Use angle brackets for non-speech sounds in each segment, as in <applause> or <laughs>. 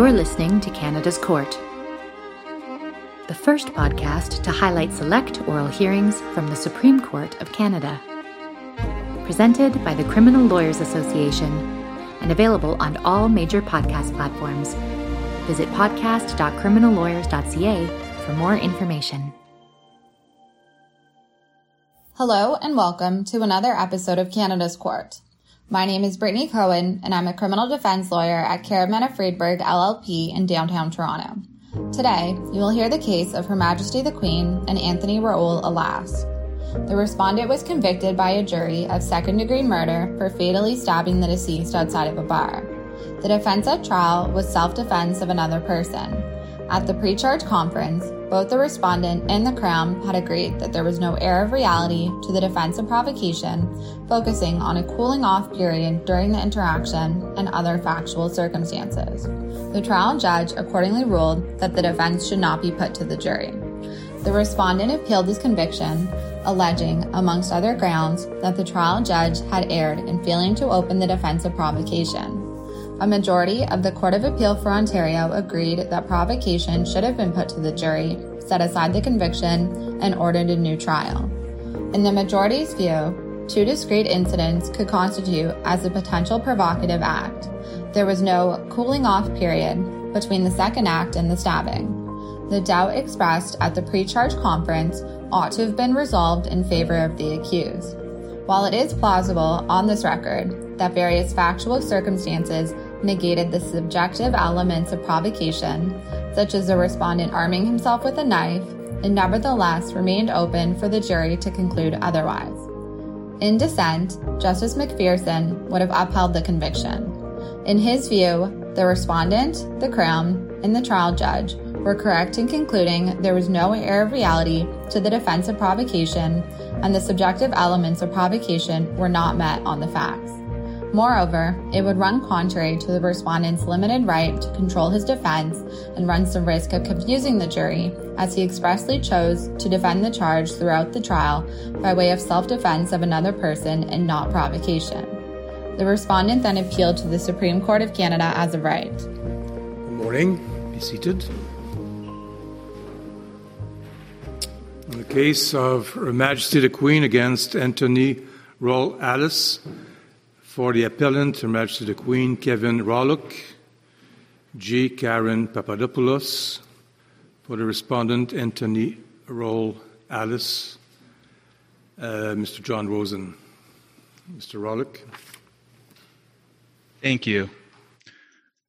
You're listening to Canada's Court, the first podcast to highlight select oral hearings from the Supreme Court of Canada. Presented by the Criminal Lawyers Association and available on all major podcast platforms. Visit podcast.criminallawyers.ca for more information. Hello and welcome to another episode of Canada's Court. My name is Brittany Cohen and I'm a criminal defense lawyer at Karamana Friedberg LLP in downtown Toronto. Today, you will hear the case of Her Majesty the Queen and Anthony Raoul Alas. The respondent was convicted by a jury of second degree murder for fatally stabbing the deceased outside of a bar. The defense at trial was self defense of another person. At the pre charge conference, both the respondent and the Crown had agreed that there was no air of reality to the defense of provocation, focusing on a cooling off period during the interaction and other factual circumstances. The trial judge accordingly ruled that the defense should not be put to the jury. The respondent appealed his conviction, alleging, amongst other grounds, that the trial judge had erred in failing to open the defense of provocation. A majority of the Court of Appeal for Ontario agreed that provocation should have been put to the jury, set aside the conviction, and ordered a new trial. In the majority's view, two discrete incidents could constitute as a potential provocative act. There was no cooling off period between the second act and the stabbing. The doubt expressed at the pre charge conference ought to have been resolved in favor of the accused. While it is plausible on this record that various factual circumstances negated the subjective elements of provocation, such as the respondent arming himself with a knife, and nevertheless remained open for the jury to conclude otherwise. In dissent, Justice MacPherson would have upheld the conviction. In his view, the respondent, the Crown, and the trial judge were correct in concluding there was no air of reality to the defense of provocation, and the subjective elements of provocation were not met on the facts. Moreover, it would run contrary to the respondent's limited right to control his defense and runs the risk of confusing the jury, as he expressly chose to defend the charge throughout the trial by way of self defense of another person and not provocation. The respondent then appealed to the Supreme Court of Canada as of right. Good morning. Be seated. In the case of Her Majesty the Queen against Anthony Raoul Alas, for the appellant, Her Majesty the Queen, Kevin Rollock, G. Karen Papadopoulos. For the respondent, Anthony Raoul Alas, uh, Mr. John Rosen. Mr. Rollock. Thank you.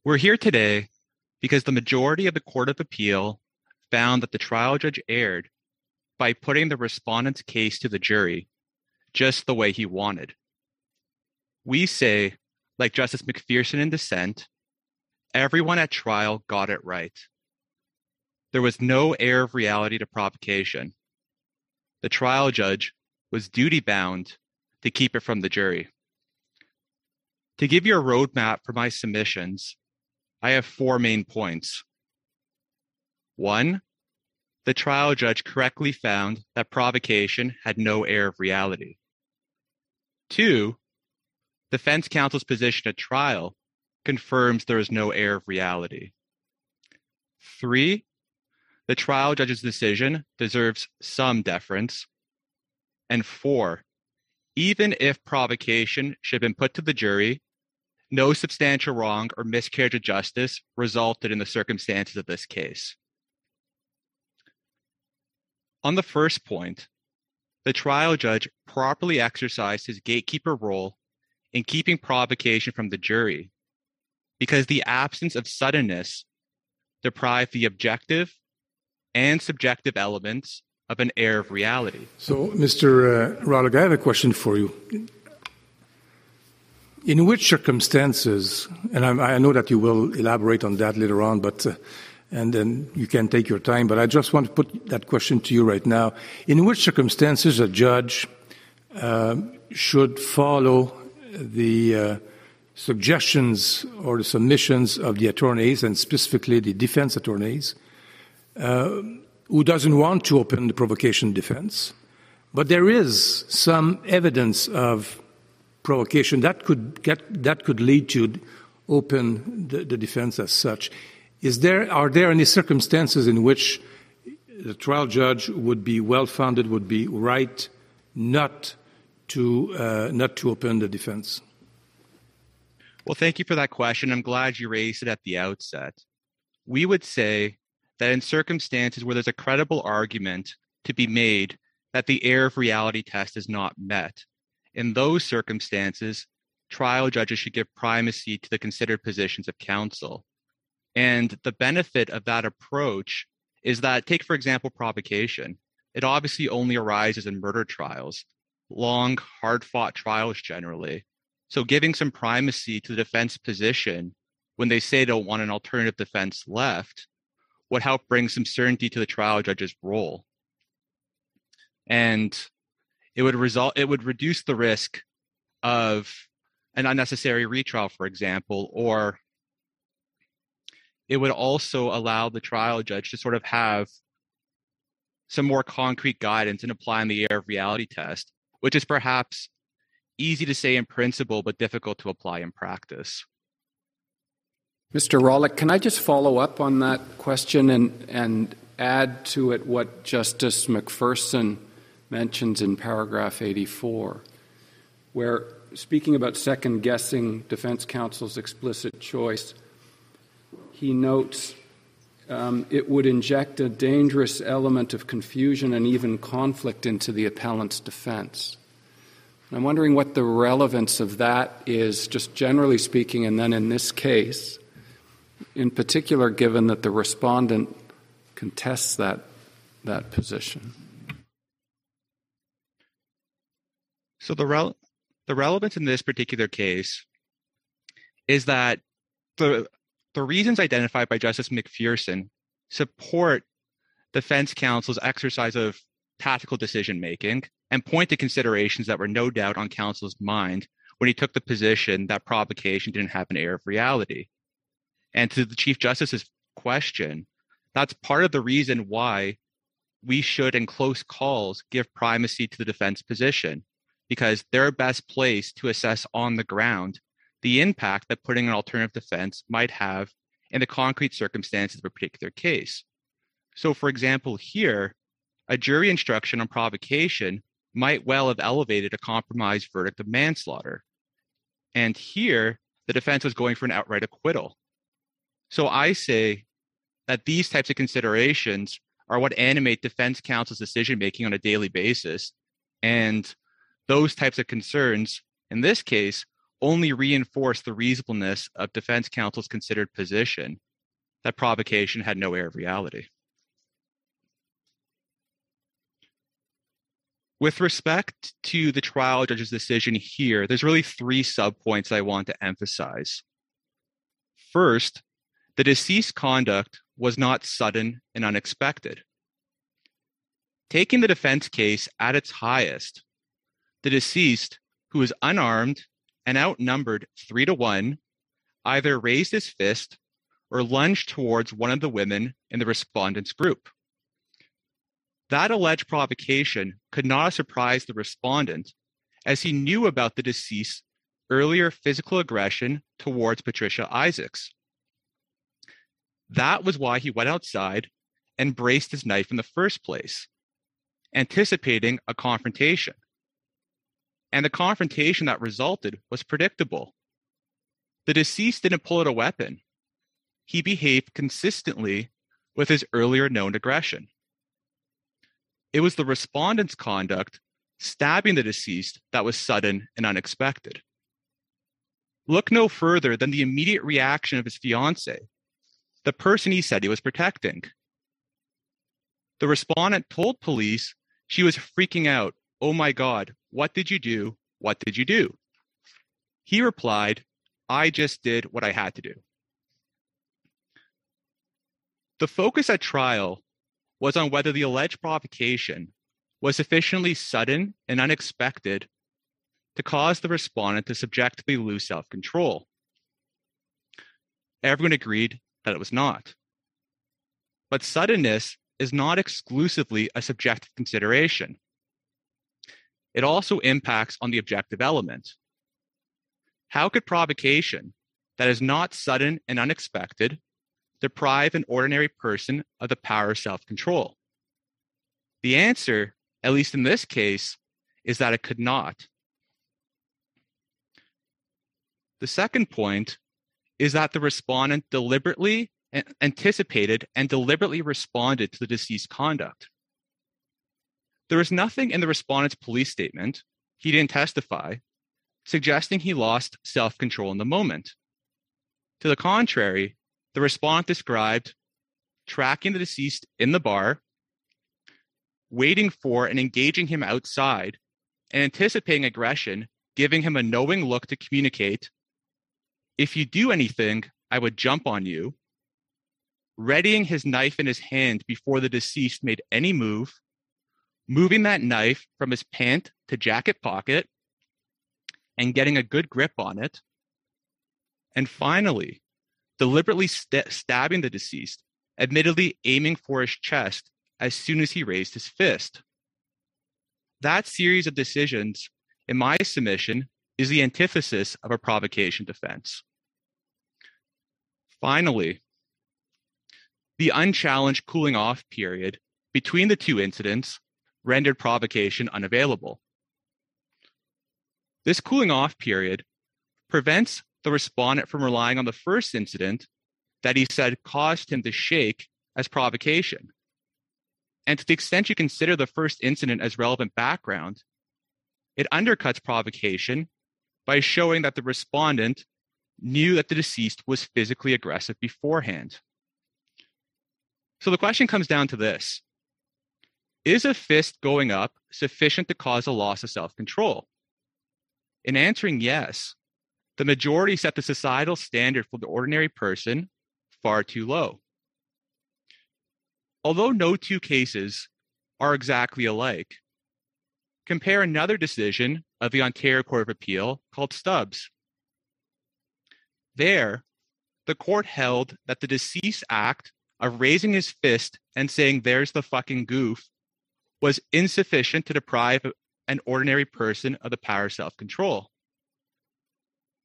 We're here today because the majority of the Court of Appeal found that the trial judge erred by putting the respondent's case to the jury just the way he wanted. We say, like Justice MacPherson in dissent, everyone at trial got it right. There was no air of reality to provocation. The trial judge was duty bound to keep it from the jury. To give you a roadmap for my submissions, I have four main points. One, the trial judge correctly found that provocation had no air of reality. Two, defense counsel's position at trial confirms there is no air of reality. Three, the trial judge's decision deserves some deference. And four, even if provocation should have been put to the jury, no substantial wrong or miscarriage of justice resulted in the circumstances of this case. On the first point, the trial judge properly exercised his gatekeeper role in keeping provocation from the jury because the absence of suddenness deprived the objective and subjective elements of an air of reality. So, Mr. Uh, I have a question for you. In which circumstances, and I, I, know that you will elaborate on that later on, but uh, and then you can take your time. But I just want to put that question to you right now. In which circumstances a judge uh, should follow the uh, suggestions or the submissions of the attorneys, and specifically the defense attorneys, uh, who doesn't want to open the provocation defense, but there is some evidence of provocation that could get that could lead to open the, the defense as such. Is there, are there any circumstances in which the trial judge would be well founded, would be right not to, uh, not to open the defense? Well, thank you for that question. I'm glad you raised it at the outset. We would say that in circumstances where there's a credible argument to be made that the air of reality test is not met, in those circumstances, trial judges should give primacy to the considered positions of counsel. And the benefit of that approach is that, take for example, provocation. It obviously only arises in murder trials, long, hard fought trials generally. So giving some primacy to the defense position when they say they don't want an alternative defense left would help bring some certainty to the trial judge's role. And it would result it would reduce the risk of an unnecessary retrial, for example, or it would also allow the trial judge to sort of have some more concrete guidance in applying the air of reality test, which is perhaps easy to say in principle, but difficult to apply in practice. Mr. Rawlik, can I just follow up on that question and, and add to it what Justice MacPherson mentions in paragraph 84, where speaking about second guessing defense counsel's explicit choice, he notes um, it would inject a dangerous element of confusion and even conflict into the appellant's defense. I'm wondering what the relevance of that is, just generally speaking, and then in this case, in particular, given that the respondent contests that, that position. So the, rel- the relevance in this particular case is that the the reasons identified by Justice MacPherson support defense counsel's exercise of tactical decision making and point to considerations that were no doubt on counsel's mind when he took the position that provocation didn't have an air of reality. And to the Chief Justice's question, that's part of the reason why we should, in close calls, give primacy to the defense position because they're best placed to assess on the ground the impact that putting an alternative defense might have in the concrete circumstances of a particular case. So, for example, here, a jury instruction on provocation might well have elevated a compromised verdict of manslaughter. And here, the defense was going for an outright acquittal. So I say that these types of considerations are what animate defense counsel's decision making on a daily basis. And those types of concerns, in this case, only reinforce the reasonableness of defense counsel's considered position that provocation had no air of reality. With respect to the trial judge's decision here, there's really three subpoints I want to emphasize. First, the deceased's conduct was not sudden and unexpected. Taking the defense case at its highest, the deceased, who was unarmed and outnumbered three to one, either raised his fist or lunged towards one of the women in the respondent's group. That alleged provocation could not have surprised the respondent, as he knew about the deceased's earlier physical aggression towards Patricia Isaacs. That was why he went outside and braced his knife in the first place, anticipating a confrontation. And the confrontation that resulted was predictable. The deceased didn't pull out a weapon. He behaved consistently with his earlier known aggression. It was the respondent's conduct stabbing the deceased that was sudden and unexpected. Look no further than the immediate reaction of his fiancee, the person he said he was protecting. The respondent told police she was freaking out. Oh my God, what did you do? What did you do? He replied, I just did what I had to do. The focus at trial was on whether the alleged provocation was sufficiently sudden and unexpected to cause the respondent to subjectively lose self control. Everyone agreed that it was not. But suddenness is not exclusively a subjective consideration it also impacts on the objective element. How could provocation that is not sudden and unexpected deprive an ordinary person of the power of self control? The answer, at least in this case, is that it could not. The second point is that the respondent deliberately anticipated and deliberately responded to the deceased conduct. There is nothing in the respondent's police statement, he didn't testify, suggesting he lost self control in the moment. To the contrary, the respondent described tracking the deceased in the bar, waiting for and engaging him outside, and anticipating aggression, giving him a knowing look to communicate if you do anything, I would jump on you. Readying his knife in his hand before the deceased made any move, moving that knife from his pant to jacket pocket, and getting a good grip on it. And finally, deliberately st- stabbing the deceased, admittedly aiming for his chest as soon as he raised his fist. That series of decisions, in my submission, is the antithesis of a provocation defense. Finally, the unchallenged cooling off period between the two incidents rendered provocation unavailable. This cooling off period prevents the respondent from relying on the first incident that he said caused him to shake as provocation. And to the extent you consider the first incident as relevant background, it undercuts provocation by showing that the respondent knew that the deceased was physically aggressive beforehand. So the question comes down to this Is a fist going up sufficient to cause a loss of self control? In answering yes, the majority set the societal standard for the ordinary person far too low. Although no two cases are exactly alike, compare another decision of the Ontario Court of Appeal called Stubbs. There, the court held that the deceased act of raising his fist and saying, There's the fucking goof, was insufficient to deprive an ordinary person of the power of self control.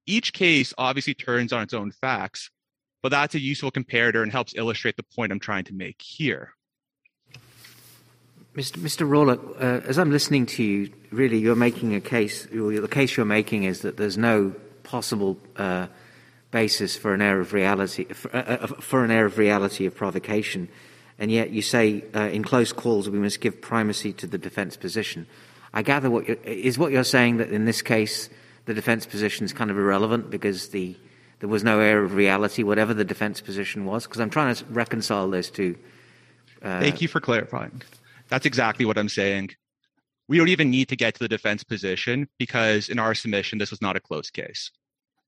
Each case obviously turns on its own facts, but that's a useful comparator and helps illustrate the point I'm trying to make here. Mr. Mr. Rawlett, uh, as I'm listening to you, really you're making a case, the case you're making is that there's no possible uh, basis for an air of reality, for, uh, uh, for, an air of reality of provocation, and yet you say uh, in close calls we must give primacy to the defence position. I gather what is what you're saying that in this case the defence position is kind of irrelevant because the there was no air of reality, whatever the defence position was. Because I'm trying to reconcile those two. Uh, Thank you for clarifying. That's exactly what I'm saying. We don't even need to get to the defense position because in our submission, this was not a close case.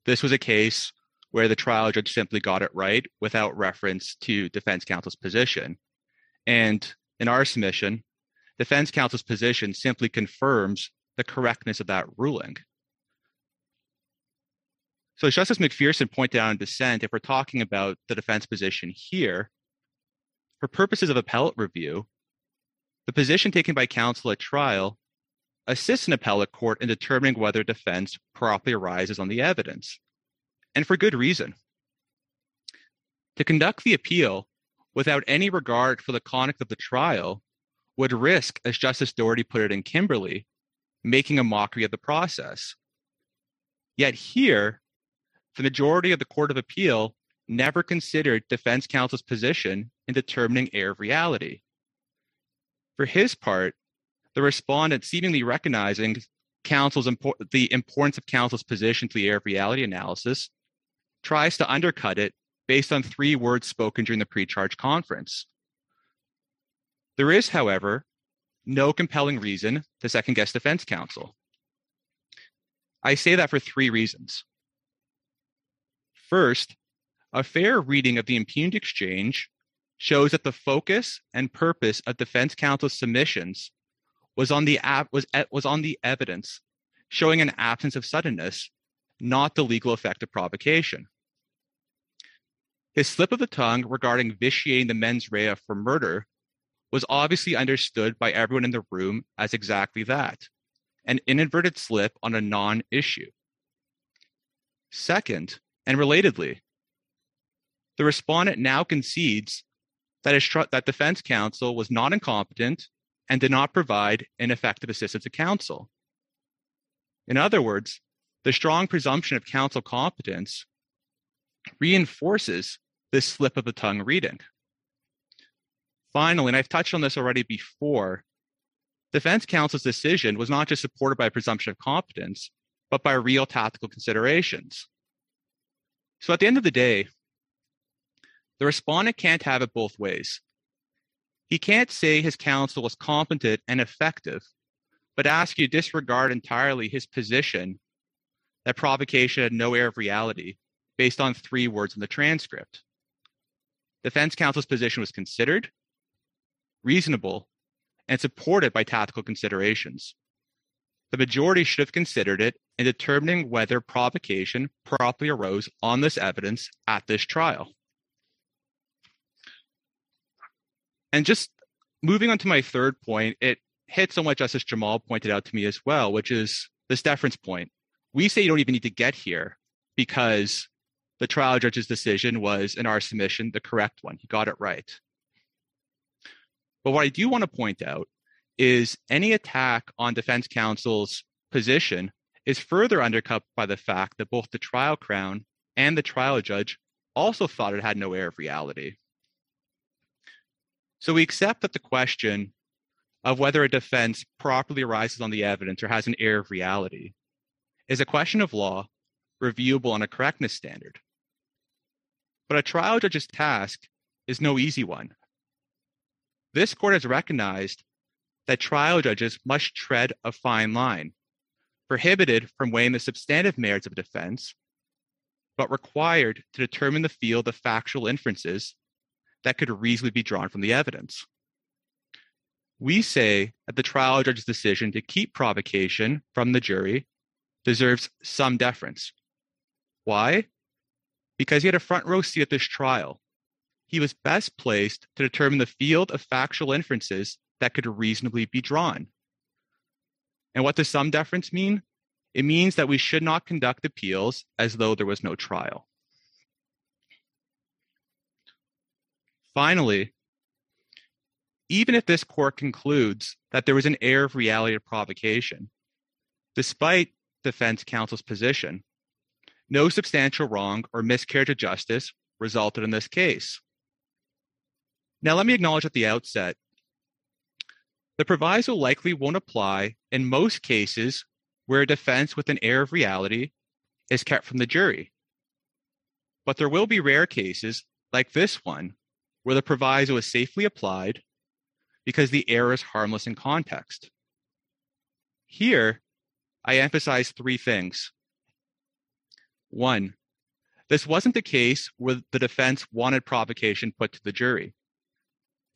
This was a case where the trial judge simply got it right without reference to defense counsel's position. And in our submission, defense counsel's position simply confirms the correctness of that ruling. So as Justice MacPherson pointed out in dissent, if we're talking about the defense position here, for purposes of appellate review, the position taken by counsel at trial assists an appellate court in determining whether defense properly arises on the evidence, and for good reason. To conduct the appeal without any regard for the conduct of the trial would risk, as Justice Doherty put it in Kimberley, making a mockery of the process. Yet here, the majority of the Court of Appeal never considered defense counsel's position in determining air of reality. For his part, the respondent, seemingly recognizing counsel's the importance of counsel's position to the air of reality analysis, tries to undercut it based on three words spoken during the pre-charge conference. There is, however, no compelling reason to second guess defense counsel. I say that for three reasons. First, a fair reading of the impugned exchange shows that the focus and purpose of defense counsel's submissions was on the was was on the evidence showing an absence of suddenness, not the legal effect of provocation. His slip of the tongue regarding vitiating the mens rea for murder was obviously understood by everyone in the room as exactly that an inadvertent slip on a non issue. Second, and relatedly, the respondent now concedes that, his, that defense counsel was not incompetent and did not provide ineffective assistance to counsel. In other words, the strong presumption of counsel competence reinforces this slip of the tongue reading. Finally, and I've touched on this already before, defense counsel's decision was not just supported by a presumption of competence, but by real tactical considerations. So at the end of the day, the respondent can't have it both ways. He can't say his counsel was competent and effective, but ask you to disregard entirely his position that provocation had no air of reality based on three words in the transcript. Defense counsel's position was considered, reasonable, and supported by tactical considerations. The majority should have considered it in determining whether provocation properly arose on this evidence at this trial. And just moving on to my third point, it hits on what Justice Jamal pointed out to me as well, which is this deference point. We say you don't even need to get here because the trial judge's decision was, in our submission, the correct one. He got it right. But what I do want to point out is any attack on defense counsel's position is further undercut by the fact that both the trial crown and the trial judge also thought it had no air of reality. So we accept that the question of whether a defense properly arises on the evidence or has an air of reality is a question of law reviewable on a correctness standard. But a trial judge's task is no easy one. This court has recognized that trial judges must tread a fine line, prohibited from weighing the substantive merits of a defense, but required to determine the field of factual inferences that could reasonably be drawn from the evidence. We say that the trial judge's decision to keep provocation from the jury deserves some deference. Why? Because he had a front row seat at this trial. He was best placed to determine the field of factual inferences that could reasonably be drawn. And what does some deference mean? It means that we should not conduct appeals as though there was no trial. Finally, even if this court concludes that there was an air of reality of provocation, despite defense counsel's position, no substantial wrong or miscarriage of justice resulted in this case. Now, let me acknowledge at the outset the proviso likely won't apply in most cases where a defense with an air of reality is kept from the jury. But there will be rare cases, like this one, where the proviso is safely applied because the error is harmless in context. Here, I emphasize three things. One, this wasn't the case where the defense wanted provocation put to the jury.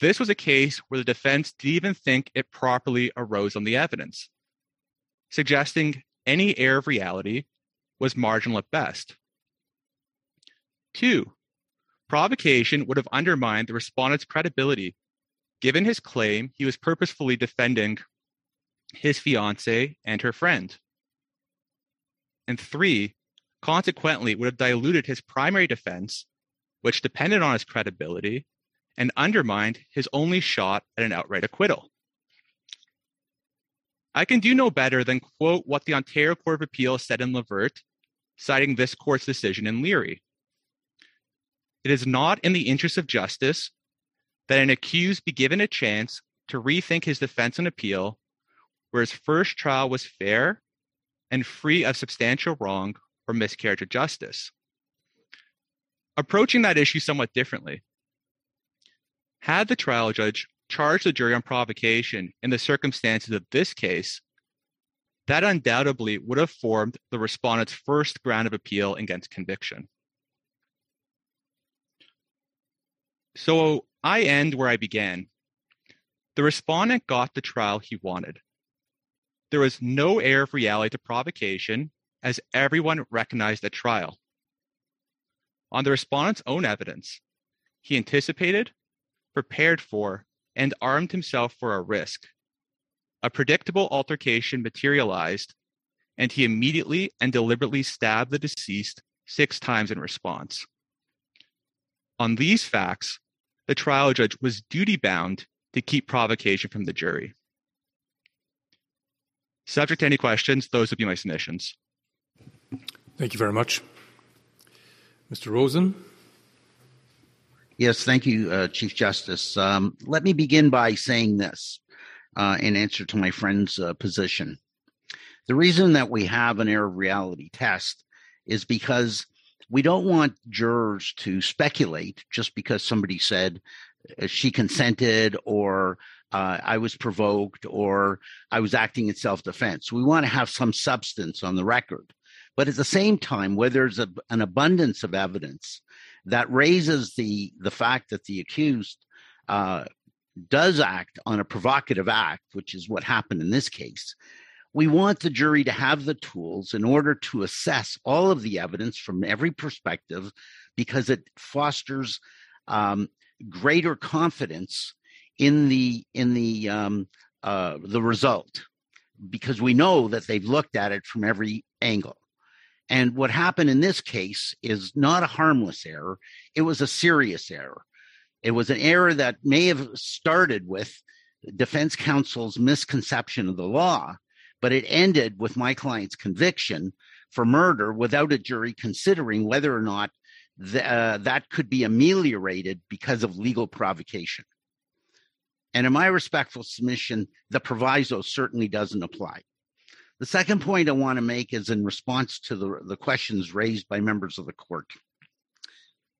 This was a case where the defense didn't even think it properly arose on the evidence, suggesting any air of reality was marginal at best. Two, provocation would have undermined the respondent's credibility, given his claim he was purposefully defending his fiancee and her friend. And three, consequently, would have diluted his primary defense, which depended on his credibility, and undermined his only shot at an outright acquittal. I can do no better than quote what the Ontario Court of Appeal said in Levert, citing this court's decision in Leary. It is not in the interest of justice that an accused be given a chance to rethink his defense on appeal where his first trial was fair and free of substantial wrong or miscarriage of justice. Approaching that issue somewhat differently, had the trial judge charged the jury on provocation in the circumstances of this case, that undoubtedly would have formed the respondent's first ground of appeal against conviction. So I end where I began. The respondent got the trial he wanted. There was no air of reality to provocation, as everyone recognized at trial. On the respondent's own evidence, he anticipated, prepared for, and armed himself for a risk. A predictable altercation materialized, and he immediately and deliberately stabbed the deceased six times in response. On these facts, the trial judge was duty bound to keep provocation from the jury. Subject to any questions, those would be my submissions. Thank you very much. Mr. Rosen? Yes, thank you, uh, Chief Justice. Um, let me begin by saying this uh, in answer to my friend's uh, position. The reason that we have an air of reality test is because we don't want jurors to speculate just because somebody said she consented or uh, I was provoked or I was acting in self defense. We want to have some substance on the record. But at the same time, where there's a, an abundance of evidence that raises the, the fact that the accused uh, does act on a provocative act, which is what happened in this case, we want the jury to have the tools in order to assess all of the evidence from every perspective because it fosters um, greater confidence in the in the um, uh, the result because we know that they've looked at it from every angle. And what happened in this case is not a harmless error; it was a serious error. It was an error that may have started with defense counsel's misconception of the law, but it ended with my client's conviction for murder without a jury considering whether or not the, uh, that could be ameliorated because of legal provocation. And in my respectful submission, the proviso certainly doesn't apply. The second point I want to make is in response to the, the questions raised by members of the court.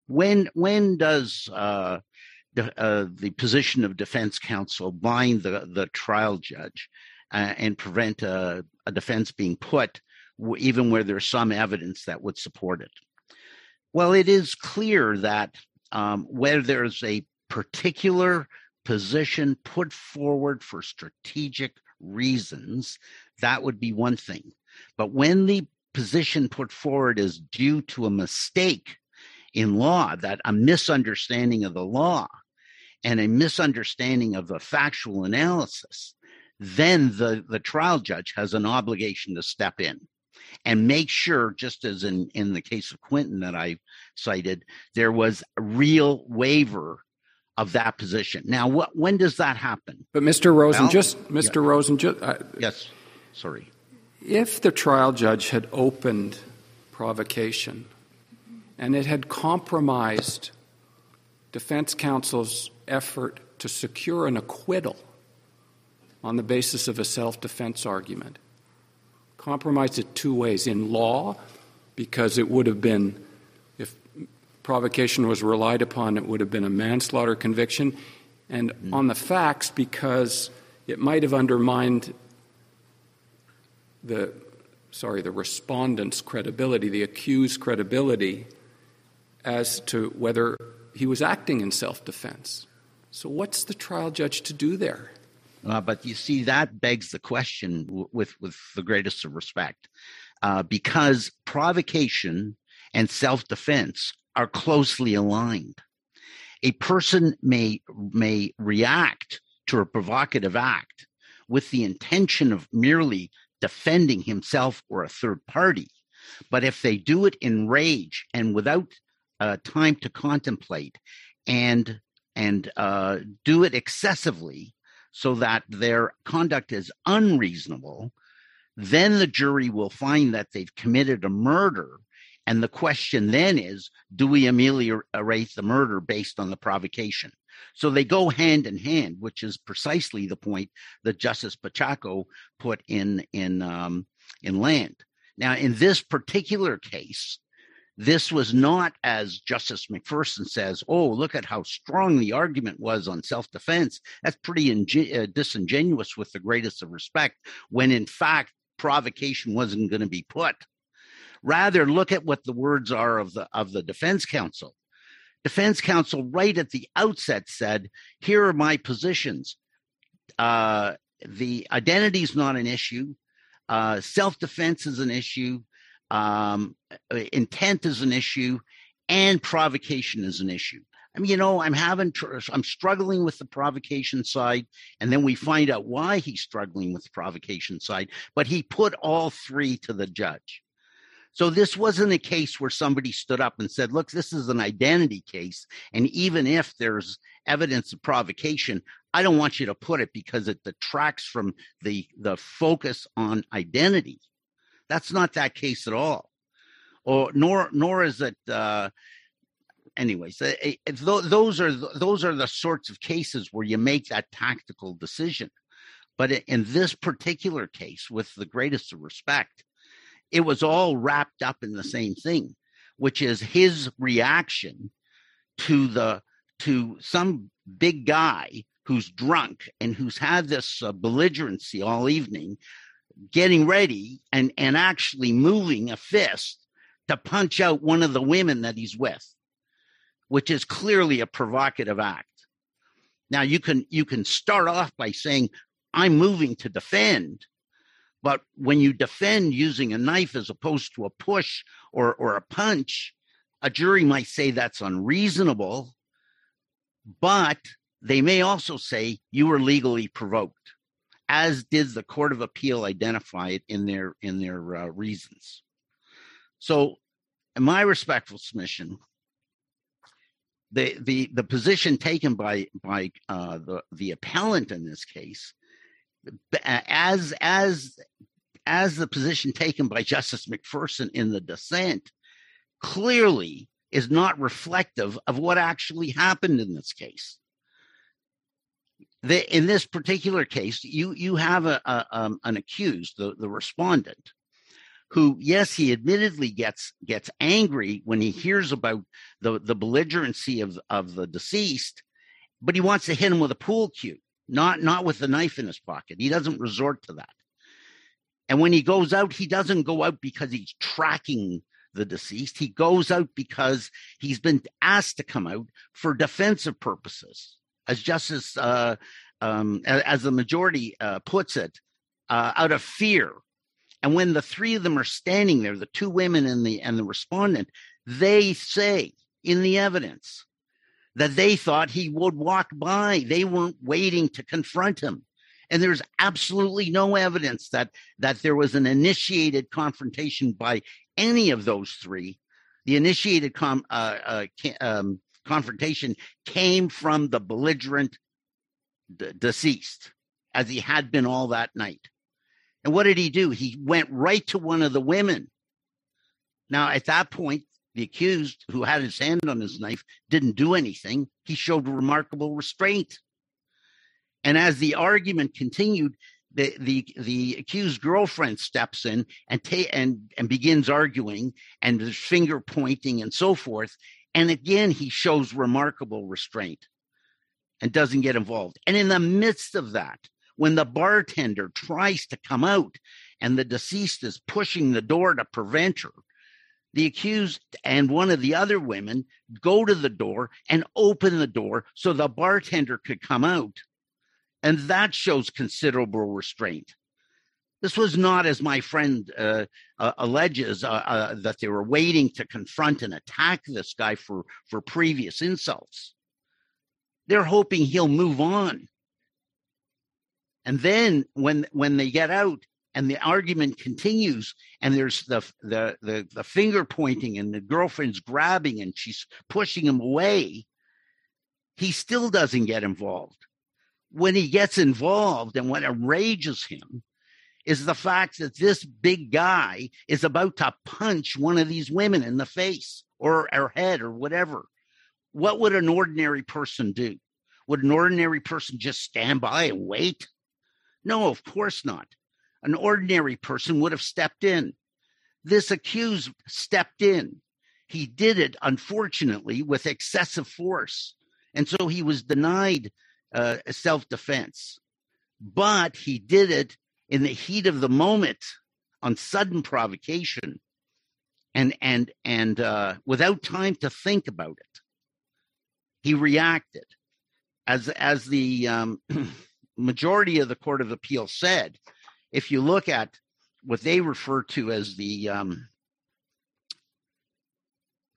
When when does uh, the, uh, the position of defense counsel bind the, the trial judge uh, and prevent a, a, defense being put, even where there's some evidence that would support it. Well, it is clear that um, where there's a particular position put forward for strategic reasons, that would be one thing. But when the position put forward is due to a mistake in law, that a misunderstanding of the law and a misunderstanding of the factual analysis, then the, the trial judge has an obligation to step in and make sure, just as in, in the case of Quinton that I cited, there was a real waiver of that position. Now, what, when does that happen? But Mr. Rosen, well, just Mr. Yeah. Rosen, just, uh, yes, sorry. If the trial judge had opened provocation and it had compromised defense counsel's effort to secure an acquittal on the basis of a self defense argument. Compromised it two ways in law, because it would have been, if provocation was relied upon, it would have been a manslaughter conviction, and mm. on the facts, because it might have undermined the sorry the respondent's credibility the accused's credibility as to whether he was acting in self-defense so what's the trial judge to do there uh, but you see, that begs the question w- with, with the greatest of respect, uh, because provocation and self defense are closely aligned. A person may, may react to a provocative act with the intention of merely defending himself or a third party. But if they do it in rage and without uh, time to contemplate and and uh, do it excessively, so that their conduct is unreasonable, then the jury will find that they've committed a murder. And the question then is do we ameliorate the murder based on the provocation? So they go hand in hand, which is precisely the point that Justice Paciocco put in in um, in Land. Now, in this particular case, this was not, as Justice MacPherson says, oh, look at how strong the argument was on self defense. That's pretty uh, disingenuous with the greatest of respect, when in fact, provocation wasn't going to be put. Rather, look at what the words are of the, of the defense counsel. Defense counsel, right at the outset, said, Here are my positions. Uh, the identity is not an issue. Uh, self defense is an issue um, intent is an issue, and provocation is an issue. I mean, you know, I'm having, tr- I'm struggling with the provocation side, and then we find out why he's struggling with the provocation side. But he put all three to the judge. So this wasn't a case where somebody stood up and said, look, this is an identity case. And even if there's evidence of provocation, I don't want you to put it because it detracts from the, the focus on identity. That's not that case at all. Or nor nor is it uh, anyways, it, it, those are those are the sorts of cases where you make that tactical decision. But in this particular case, with the greatest of respect, it was all wrapped up in the same thing, which is his reaction to the to some big guy who's drunk and who's had this uh, belligerency all evening, getting ready and and actually moving a fist to punch out one of the women that he's with, which is clearly a provocative act. Now you can you can start off by saying I'm moving to defend, but when you defend using a knife as opposed to a push or, or a punch, a jury might say that's unreasonable, but they may also say you were legally provoked, as did the Court of Appeal identify it in their in their uh, reasons. So, in my respectful submission, the the the position taken by by uh, the the appellant in this case as as as the position taken by Justice MacPherson in the dissent clearly is not reflective of what actually happened in this case. The, in this particular case, you you have a, a um, an accused, the, the respondent, who, yes, he admittedly gets gets angry when he hears about the, the belligerency of, of the deceased, but he wants to hit him with a pool cue not not with the knife in his pocket. He doesn't resort to that. And when he goes out, he doesn't go out because he's tracking the deceased. He goes out because he's been asked to come out for defensive purposes, as Justice, uh, um, as the majority uh, puts it, uh, out of fear. And when the three of them are standing there, the two women and the and the respondent, they say in the evidence that they thought he would walk by. They weren't waiting to confront him. And there's absolutely no evidence that that there was an initiated confrontation by any of those three. The initiated com, uh, uh, um, confrontation came from the belligerent d- deceased, as he had been all that night. And what did he do? He went right to one of the women. Now, at that point, the accused, who had his hand on his knife, didn't do anything. He showed remarkable restraint. And as the argument continued, the the the accused girlfriend steps in and ta- and and begins arguing and there's finger pointing and so forth. And again, he shows remarkable restraint and doesn't get involved. And in the midst of that, when the bartender tries to come out and the deceased is pushing the door to prevent her, the accused and one of the other women go to the door and open the door so the bartender could come out. And that shows considerable restraint. This was not, as my friend uh, uh, alleges, uh, uh that they were waiting to confront and attack this guy for, for previous insults. They're hoping he'll move on. And then when when they get out, and the argument continues and there's the, the the the, finger pointing and the girlfriend's grabbing and she's pushing him away he still doesn't get involved when he gets involved and what enrages him is the fact that this big guy is about to punch one of these women in the face or her head or whatever what would an ordinary person do would an ordinary person just stand by and wait no of course not an ordinary person would have stepped in. This accused stepped in. He did it, unfortunately, with excessive force. And so he was denied uh, self defense. But he did it in the heat of the moment on sudden provocation and and and uh, without time to think about it. He reacted. As as the um, <clears throat> majority of the court of appeal said if you look at what they refer to as the um,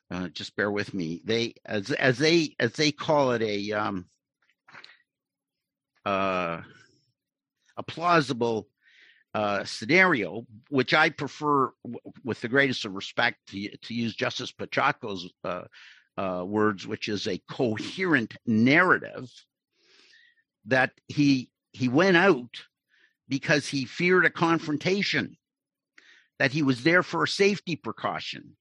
uh, just bear with me. They as as they as they call it a um, uh, a plausible uh, scenario, which I prefer, w- with the greatest of respect, to, to use Justice Paciocco's uh, uh, words, which is a coherent narrative, that he he went out because he feared a confrontation, that he was there for a safety precaution,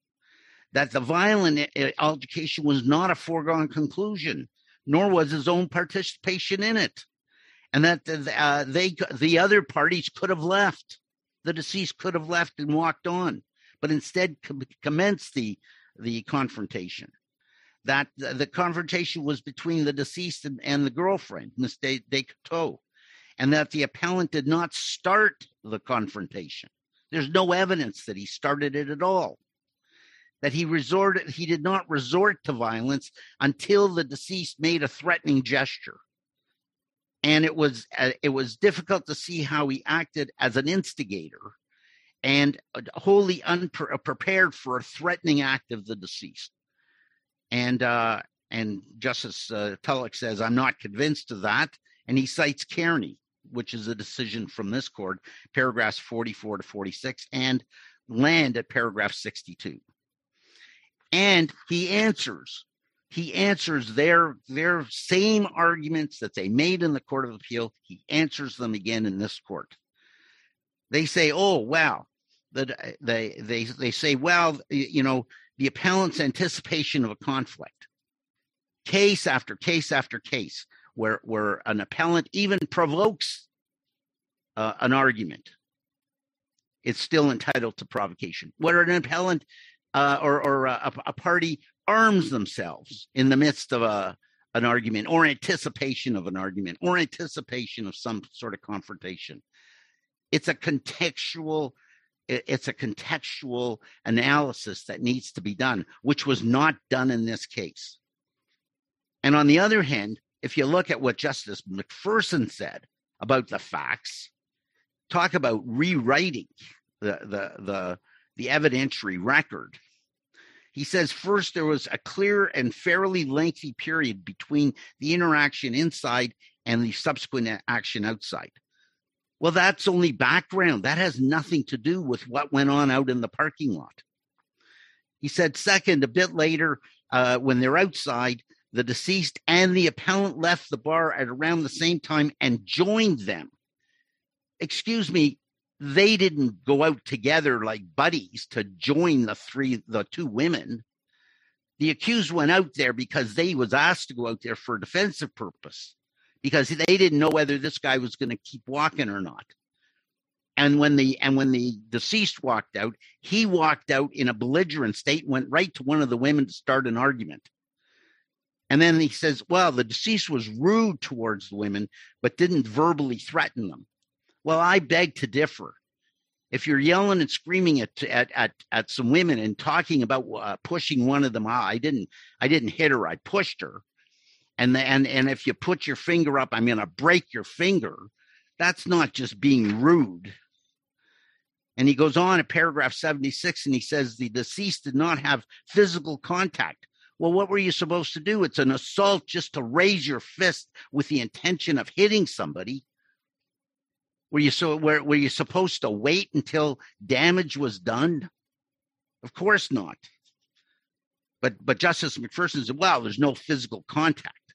that the violent uh, altercation was not a foregone conclusion, nor was his own participation in it, and that uh, they the other parties could have left, the deceased could have left and walked on, but instead com- commenced the the confrontation. That the confrontation was between the deceased and, and the girlfriend, Miss De, Descoteaux, and that the appellant did not start the confrontation. There's no evidence that he started it at all that he resorted he did not resort to violence until the deceased made a threatening gesture and it was uh, it was difficult to see how he acted as an instigator and uh, wholly unprepared for a threatening act of the deceased. And uh, and justice uh, tulloch says i'm not convinced of that and he cites Cairney which is a decision from this court paragraphs 44 to 46 and land at paragraph 62 and he answers he answers their their same arguments that they made in the court of appeal. He answers them again in this court. They say oh wow. That they they they say well you know the appellant's anticipation of a conflict. Case after case after case where where an appellant even provokes uh, an argument it's still entitled to provocation. Where an appellant uh, or, or a, a, party arms themselves in the midst of a an argument or anticipation of an argument or anticipation of some sort of confrontation. It's a contextual it's a contextual analysis that needs to be done, which was not done in this case. And on the other hand, if you look at what Justice MacPherson said about the facts, talk about rewriting the the the the evidentiary record. He says first there was a clear and fairly lengthy period between the interaction inside and the subsequent action outside. Well, that's only background. That has nothing to do with what went on out in the parking lot. He said, second, a bit later, uh, when they're outside, the deceased and the appellant left the bar at around the same time and joined them. Excuse me, they didn't go out together like buddies to join the three the two women. The accused went out there because they was asked to go out there for a defensive purpose because they didn't know whether this guy was going to keep walking or not. And when the and when the deceased walked out he walked out in a belligerent state went right to one of the women to start an argument. And then he says well the deceased was rude towards the women but didn't verbally threaten them well, I beg to differ. If you're yelling and screaming at at at, at some women and talking about uh, pushing one of them out, I didn't I didn't hit her. I pushed her. And the, and and if you put your finger up, I'm going to break your finger. That's not just being rude. And he goes on in paragraph 76 and he says the deceased did not have physical contact. Well, what were you supposed to do? It's an assault just to raise your fist with the intention of hitting somebody. Were you so were, were you supposed to wait until damage was done? Of course not. But but Justice MacPherson said, well, there's no physical contact.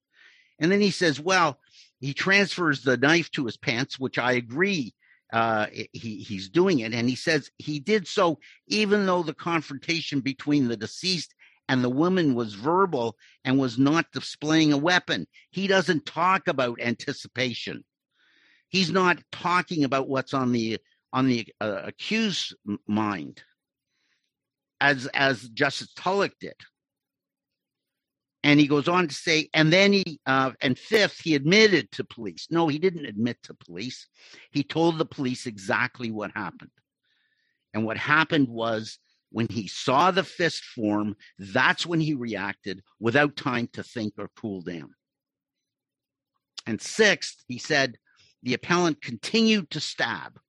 And then he says, well, he transfers the knife to his pants, which I agree uh, he he's doing it, and he says he did so even though the confrontation between the deceased and the woman was verbal and was not displaying a weapon. He doesn't talk about anticipation. He's not talking about what's on the on the uh, accused mind, as as Justice Tulloch did. And he goes on to say, and then he, uh, and fifth, he admitted to police. No, he didn't admit to police. He told the police exactly what happened. And what happened was when he saw the fist form, that's when he reacted without time to think or cool down. And sixth, he said, the appellant continued to stab.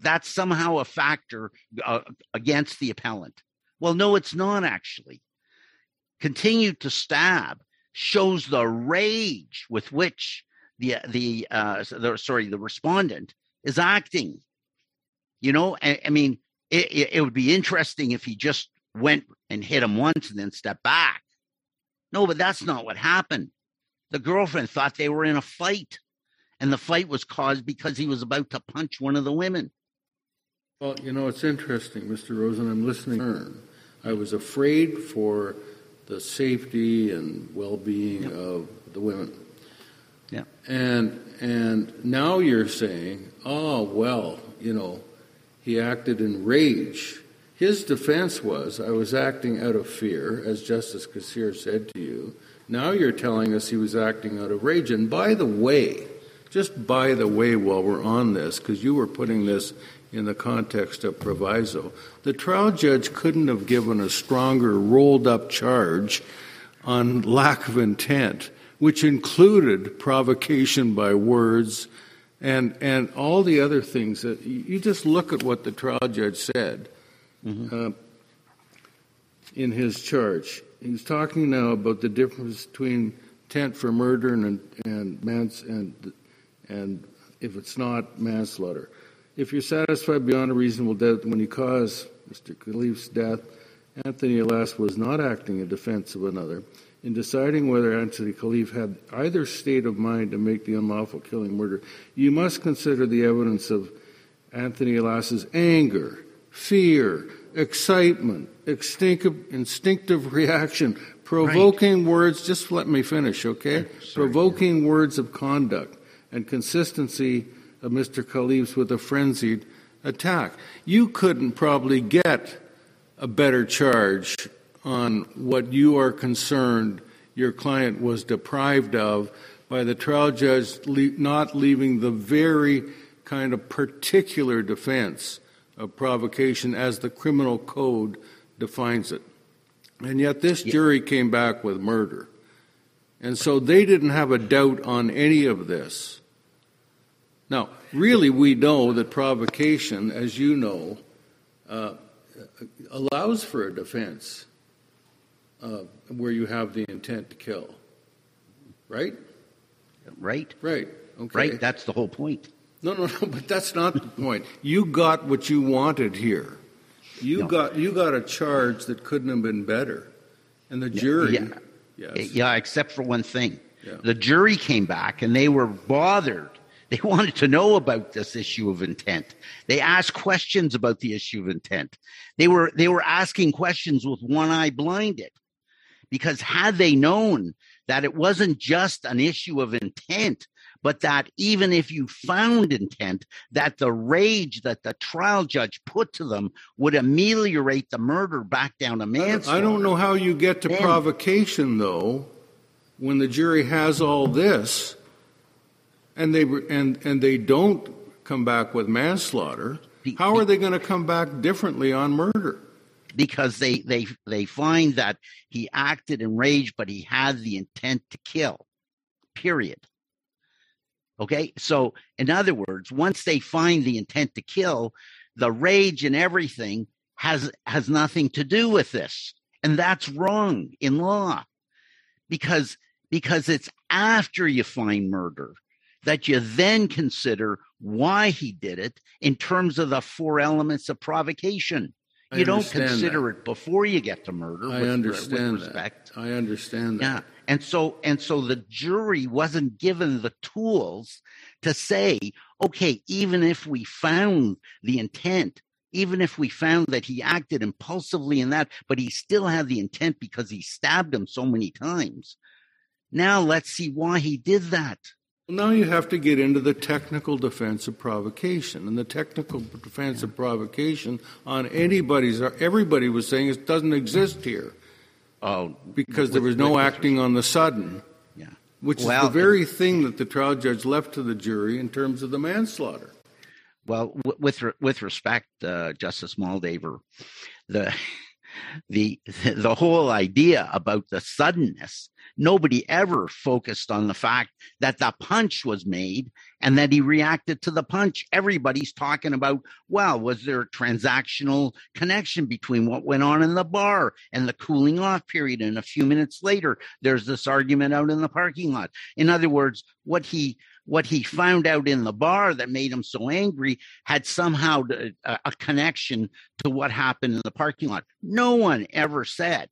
That's somehow a factor uh, against the appellant. Well, no, it's not actually. Continued to stab shows the rage with which the the, uh, the sorry the respondent is acting. You know, I, I mean, it, it, it would be interesting if he just went and hit him once and then stepped back. No, but that's not what happened. The girlfriend thought they were in a fight, and the fight was caused because he was about to punch one of the women. Well, you know, it's interesting, Mr. Rosen. I'm listening. I was afraid for the safety and well-being yep. of the women. Yeah. And and now you're saying, oh well, you know, he acted in rage. His defense was, I was acting out of fear, as Justice Kasirer said to you. Now you're telling us he was acting out of rage. And by the way, just by the way, while we're on this, because you were putting this in the context of proviso, the trial judge couldn't have given a stronger rolled up charge on lack of intent, which included provocation by words and and all the other things that you just look at what the trial judge said mm-hmm. uh, in his charge. He's talking now about the difference between intent for murder and and mans and and if it's not manslaughter. If you're satisfied beyond a reasonable doubt that when you caused Mr. Khalif's death, Anthony Alas was not acting in defense of another, in deciding whether Anthony Khalief had either state of mind to make the unlawful killing murder, you must consider the evidence of Anthony Alas's anger, fear, excitement, instinctive, instinctive reaction, provoking right. words. Just let me finish, okay? Sorry, provoking yeah. words of conduct and consistency of Mr. Khalief's with a frenzied attack. You couldn't probably get a better charge on what you are concerned your client was deprived of by the trial judge not leaving the very kind of particular defense of provocation as the criminal code defines it. And yet this jury came back with murder. And so they didn't have a doubt on any of this. Now, really, we know that provocation, as you know, uh, allows for a defense uh, where you have the intent to kill. Right? Right. Right. Okay. Right. That's the whole point. No, no, no. But that's not the point. You got what you wanted here. You no. got you got a charge that couldn't have been better, and the jury. Yeah. Yes. Yeah. Except for one thing. Yeah. The jury came back and they were bothered. They <laughs> wanted to know about this issue of intent. They asked questions about the issue of intent. They were they were asking questions with one eye blinded because had they known that it wasn't just an issue of intent, but that even if you found intent, that the rage that the trial judge put to them would ameliorate the murder back down to manslaughter. I don't know how you get to then, provocation though, when the jury has all this, and they and and they don't come back with manslaughter. How are they going to come back differently on murder? because they they they find that he acted in rage but he had the intent to kill period. Okay? So in other words once they find the intent to kill the rage and everything has has nothing to do with this. And that's wrong in law. Because because it's after you find murder that you then consider why he did it in terms of the four elements of provocation you don't consider that. it before you get to murder. I with, uh, understand with respect. That. I understand that. Yeah, and so and so the jury wasn't given the tools to say, okay, even if we found the intent, even if we found that he acted impulsively in that, but he still had the intent because he stabbed him so many times. Now let's see why he did that. Now you have to get into the technical defense of provocation. And the technical defense of provocation on anybody's, everybody was saying it doesn't exist here. Oh, because there was no acting on the sudden. Yeah. Which well, is the very thing that the trial judge left to the jury in terms of the manslaughter. Well, with with respect, uh, Justice Moldaver, the <laughs> the the whole idea about the suddenness nobody ever focused on the fact that the punch was made and that he reacted to the punch. Everybody's talking about, well, was there a transactional connection between what went on in the bar and the cooling off period? And a few minutes later, there's this argument out in the parking lot. In other words, what he what he found out in the bar that made him so angry had somehow uh, a, a connection to what happened in the parking lot. No one ever said,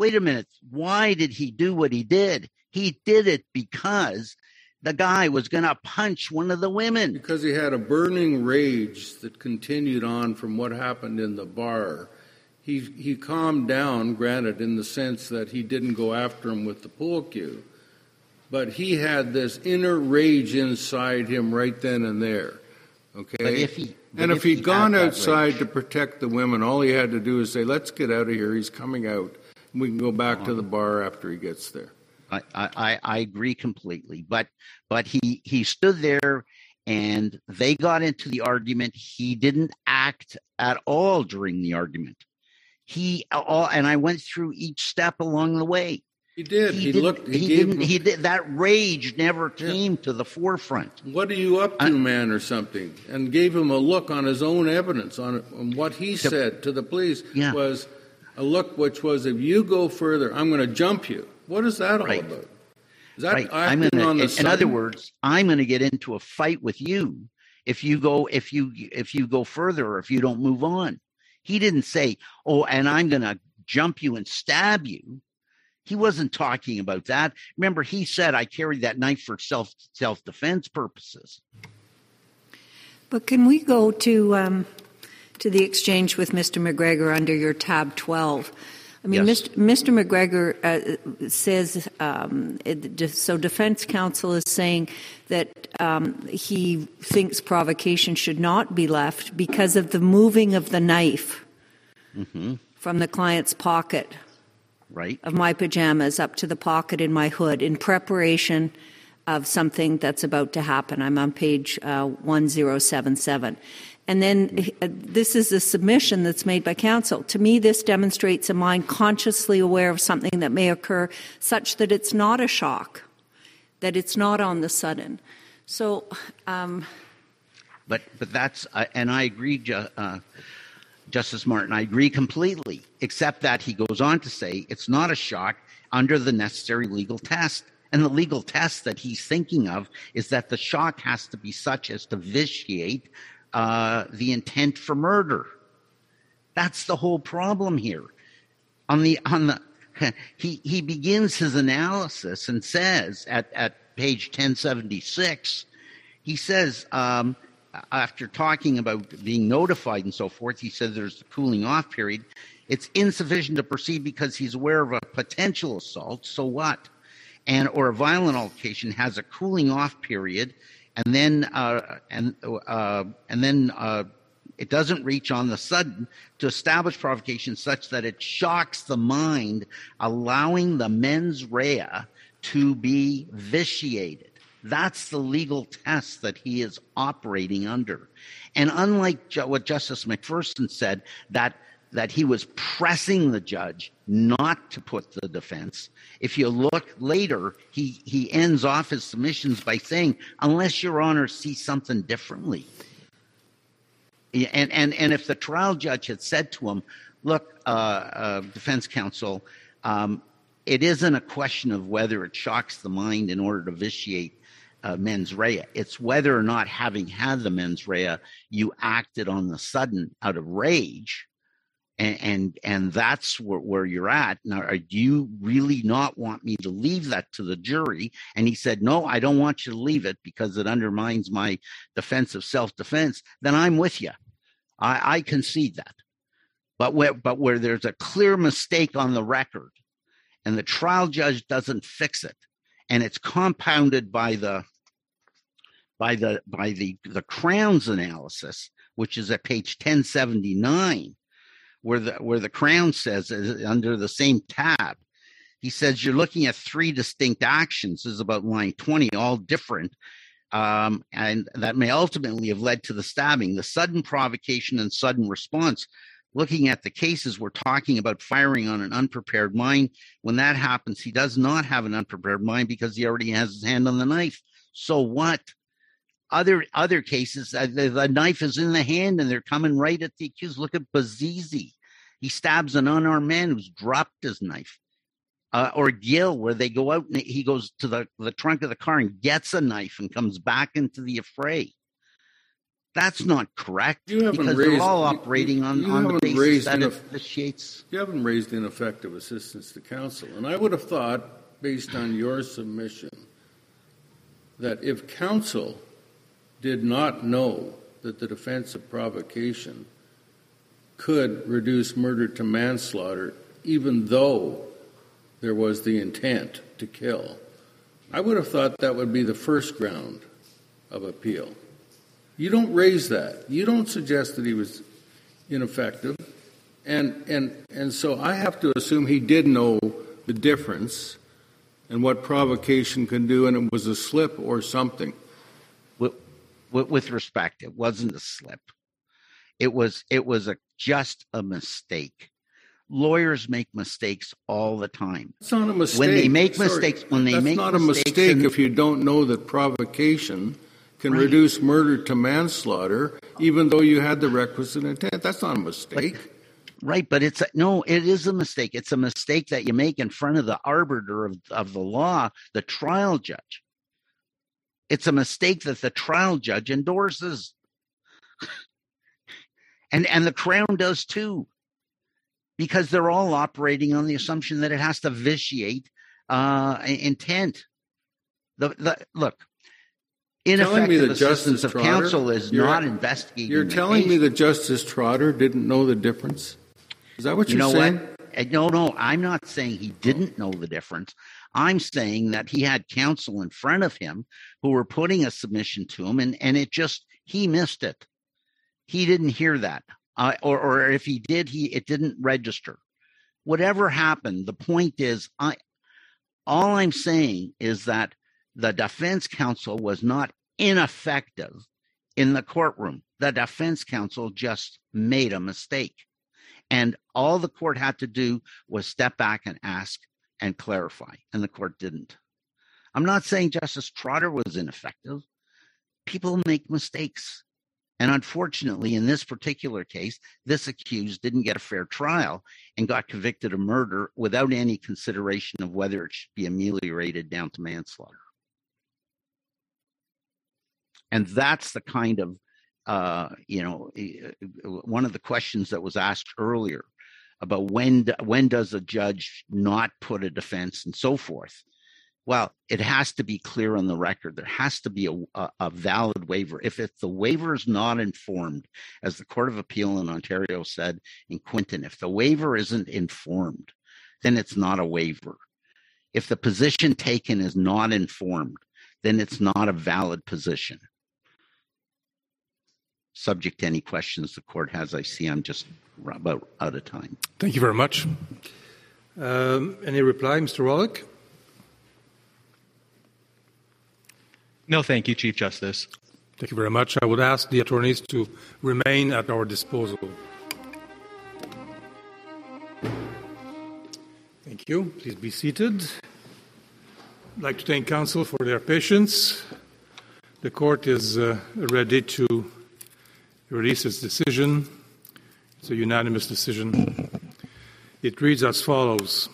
wait a minute, why did he do what he did? He did it because the guy was going to punch one of the women. Because he had a burning rage that continued on from what happened in the bar. He, he calmed down, granted, in the sense that he didn't go after him with the pool cue but he had this inner rage inside him right then and there. Okay? But if he, and if, if he'd he gone outside to protect the women, all he had to do is say, let's get out of here. He's coming out. We can go back to the bar after he gets there. I, I, I agree completely. But but he he stood there and they got into the argument. He didn't act at all during the argument. He all and I went through each step along the way. He did. He, didn't- looked. He, he gave didn't. him, He did. That rage never came to the forefront. What are you up to, man, or something? And gave him a look on his own evidence on, on what he said to the police Yeah. was a look which was, if you go further, I'm going to jump you. What is that all Right. about? Is that Right. I'm gonna. on the In, in other words, I'm going to get into a fight with you if you go if you if you go further or if you don't move on. He didn't say, "Oh, and I'm going to jump you and stab you." He wasn't talking about that. Remember, he said, "I carried that knife for self self defense purposes." But can we go to um, to the exchange with Mr. McGregor under your tab 12? I mean, Yes. Mr. Mr. McGregor uh, says um, it, so. Defense counsel is saying that um, he thinks provocation should not be left because of the moving of the knife from the client's pocket Right. of my pajamas up to the pocket in my hood in preparation of something that's about to happen. I'm on page uh, 1077. And then uh, this is a submission that's made by counsel. To me, this demonstrates a mind consciously aware of something that may occur such that it's not a shock, that it's not on the sudden. So, um, But but that's uh, and I agree, Ju- uh, Justice Martin. I agree completely, except that he goes on to say it's not a shock under the necessary legal test. And the legal test that he's thinking of is that the shock has to be such as to vitiate uh, the intent for murder. That's the whole problem here. On the on the <laughs> he he begins his analysis and says at at page 1076 he says um, after talking about being notified and so forth he says there's a cooling off period it's insufficient to proceed because he's aware of a potential assault so what and or a violent altercation has a cooling off period and then uh, and uh, and then uh, it doesn't reach on the sudden to establish provocation such that it shocks the mind, allowing the mens rea to be vitiated. That's the legal test that he is operating under. And unlike what Justice MacPherson said, that that he was pressing the judge not to put the defense. If you look later, he, he ends off his submissions by saying, unless your honor sees something differently. And, and, and if the trial judge had said to him, look, uh, uh, defense counsel, um, it isn't a question of whether it shocks the mind in order to vitiate uh, mens rea. It's whether or not, having had the mens rea, you acted on the sudden out of rage. And, and, and that's where, where you're at. Now, are, do you really not want me to leave that to the jury? And he said, no, I don't want you to leave it because it undermines my defense of self-defense. Then I'm with you. I, I concede that. But where, but where there's a clear mistake on the record and the trial judge doesn't fix it and it's compounded by the by the by the the crown's analysis which is at page 1079 where the where the crown says under the same tab he says you're looking at three distinct actions this is about line 20 all different um, and that may ultimately have led to the stabbing the sudden provocation and sudden response looking at the cases, we're talking about firing on an unprepared mind. When that happens, he does not have an unprepared mind because he already has his hand on the knife. So what? Other other cases, uh, the, the knife is in the hand and they're coming right at the accused. Look at Bazizi. He stabs an unarmed man who's dropped his knife. uh, or Gill, where they go out and he goes to the, the trunk of the car and gets a knife and comes back into the affray. That's not correct You haven't because raised- they're all you- operating on, you on the basis that enough- it vitiates. You haven't raised ineffective assistance to counsel. And I would have thought, based on your submission, that if counsel did not know that the defense of provocation could reduce murder to manslaughter, even though there was the intent to kill, I would have thought that would be the first ground of appeal. You don't raise that. You don't suggest that he was ineffective. And, and, and so I have to assume he did know the difference and what provocation can do, and it was a slip or something. With, with, respect, it wasn't a slip. It was it was a just a mistake. Lawyers make mistakes all the time. It's not a mistake. When they make Sorry. mistakes, when they That's make not a mistake if you don't know that provocation can Right. reduce murder to manslaughter, even though you had the requisite intent. That's not a mistake. Right, but it's a, no, it is a mistake. It's a mistake that you make in front of the arbiter of, of the law, the trial judge. It's a mistake that the trial judge endorses. and and the crown does too. Because they're all operating on the assumption that it has to vitiate uh, intent. The, the look, telling me that Justice of Trotter- counsel is not investigating. You're telling me that Justice Trotter didn't know the difference? Is that what You you're know saying? what? Uh, No, no, I'm not saying he didn't know the difference. I'm saying that he had counsel in front of him who were putting a submission to him, and and it just he missed it. He didn't hear that, uh, or or if he did, he it didn't register. Whatever happened, the point is, I all I'm saying is that the defense counsel was not ineffective in the courtroom. The defense counsel just made a mistake. And all the court had to do was step back and ask and clarify, and the court didn't. I'm not saying Justice Trotter was ineffective. People make mistakes. And unfortunately, in this particular case, this accused didn't get a fair trial and got convicted of murder without any consideration of whether it should be ameliorated down to manslaughter. And that's the kind of uh, you know, one of the questions that was asked earlier about when when does a judge not put a defense and so forth. Well, it has to be clear on the record. There has to be a, a, a valid waiver. If if the waiver is not informed, as the Court of Appeal in Ontario said in Quinton, if the waiver isn't informed, then it's not a waiver. If the position taken is not informed, then it's not a valid position subject to any questions the court has. I see I'm just about out of time. Thank you very much. Um, any reply, Mr. Wallach? No, thank you, Chief Justice. Thank you very much. I would ask the attorneys to remain at our disposal. Thank you. Please be seated. I'd like to thank counsel for their patience. The court is uh, ready to release its decision. It's a unanimous decision. It reads as follows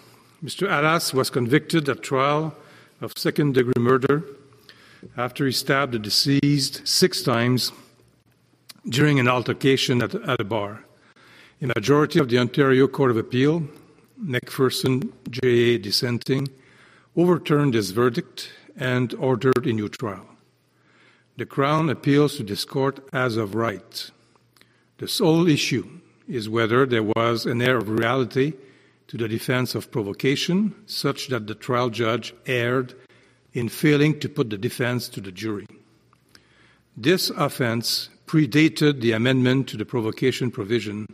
Mr. Alas was convicted at trial of second degree murder after he stabbed the deceased six times during an altercation at, at a bar. A majority of the Ontario Court of Appeal, MacPherson JA dissenting, overturned this verdict and ordered a new trial. The Crown appeals to this court as of right. The sole issue is whether there was an air of reality to the defense of provocation, such that the trial judge erred in failing to put the defense to the jury. This offense predated the amendment to the provocation provision,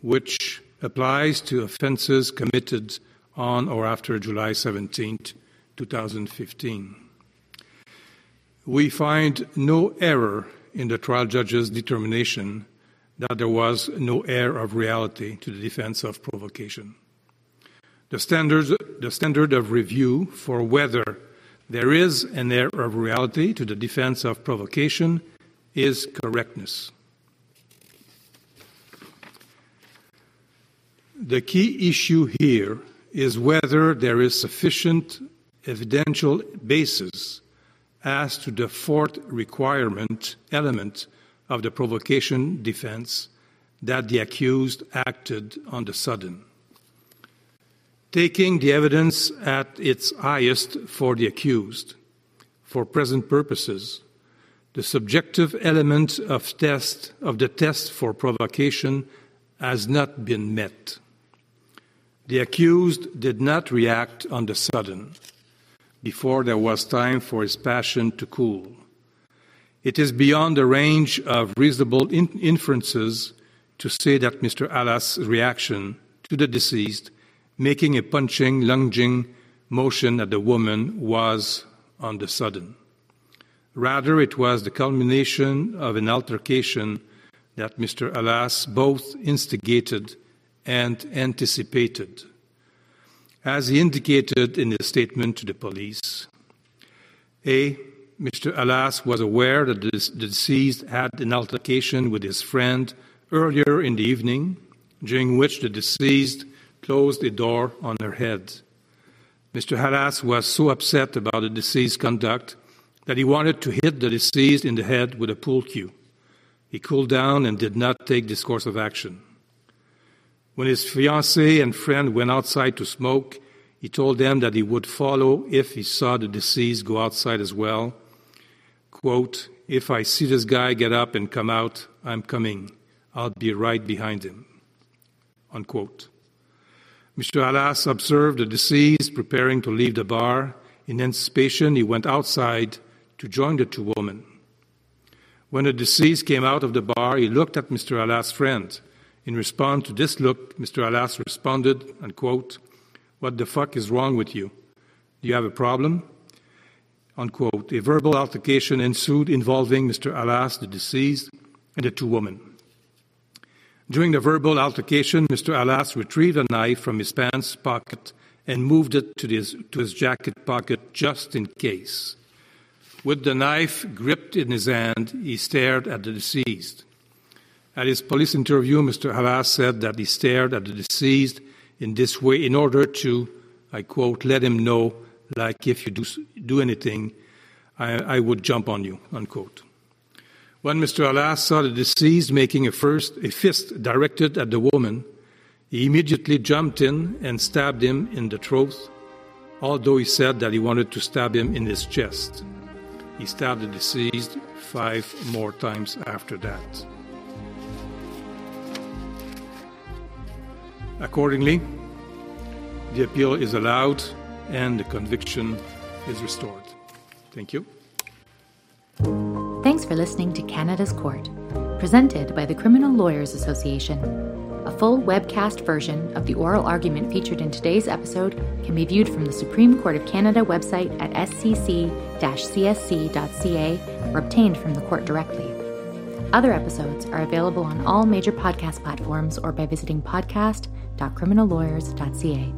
which applies to offenses committed on or after July 17, 2015. We find no error in the trial judge's determination that there was no air of reality to the defense of provocation. The, standards, the standard of review for whether there is an air of reality to the defense of provocation is correctness. The key issue here is whether there is sufficient evidential basis as to the fourth requirement element of the provocation defense that the accused acted on the sudden. Taking the evidence at its highest for the accused, for present purposes, the subjective element of test of the test for provocation has not been met. The accused did not react on the sudden before there was time for his passion to cool. It is beyond the range of reasonable in- inferences to say that Mr. Alas' reaction to the deceased, making a punching, lunging motion at the woman, was on the sudden. Rather, it was the culmination of an altercation that Mr. Alas both instigated and anticipated. As he indicated in his statement to the police, A. Mr. Alas was aware that the deceased had an altercation with his friend earlier in the evening, during which the deceased closed a door on her head. Mr. Alas was so upset about the deceased's conduct that he wanted to hit the deceased in the head with a pool cue. He cooled down and did not take this course of action. When his fiancée and friend went outside to smoke, he told them that he would follow if he saw the deceased go outside as well. Quote, If I see this guy get up and come out, I'm coming. I'll be right behind him. Unquote. Mr. Alas observed the deceased preparing to leave the bar. In anticipation, he went outside to join the two women. When the deceased came out of the bar, he looked at Mr. Alas' friend. In response to this look, Mr. Alas responded, unquote, What the fuck is wrong with you? Do you have a problem? Unquote. A verbal altercation ensued involving Mr. Alas, the deceased, and the two women. During the verbal altercation, Mr. Alas retrieved a knife from his pants pocket and moved it to his, to his jacket pocket just in case. With the knife gripped in his hand, he stared at the deceased. At his police interview, Mr. Alas said that he stared at the deceased in this way in order to, I quote, let him know, like if you do, do anything, I, I would jump on you, unquote. When Mr. Alas saw the deceased making a, first, a fist directed at the woman, he immediately jumped in and stabbed him in the throat, although he said that he wanted to stab him in his chest. He stabbed the deceased five more times after that. Accordingly, the appeal is allowed and the conviction is restored. Thank you. Thanks for listening to Canada's Court, presented by the Criminal Lawyers Association. A full webcast version of the oral argument featured in today's episode can be viewed from the Supreme Court of Canada website at scc csc.ca or obtained from the court directly. Other episodes are available on all major podcast platforms or by visiting podcast.criminallawyers.ca.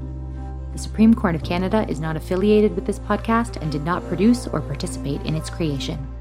The Supreme Court of Canada is not affiliated with this podcast and did not produce or participate in its creation.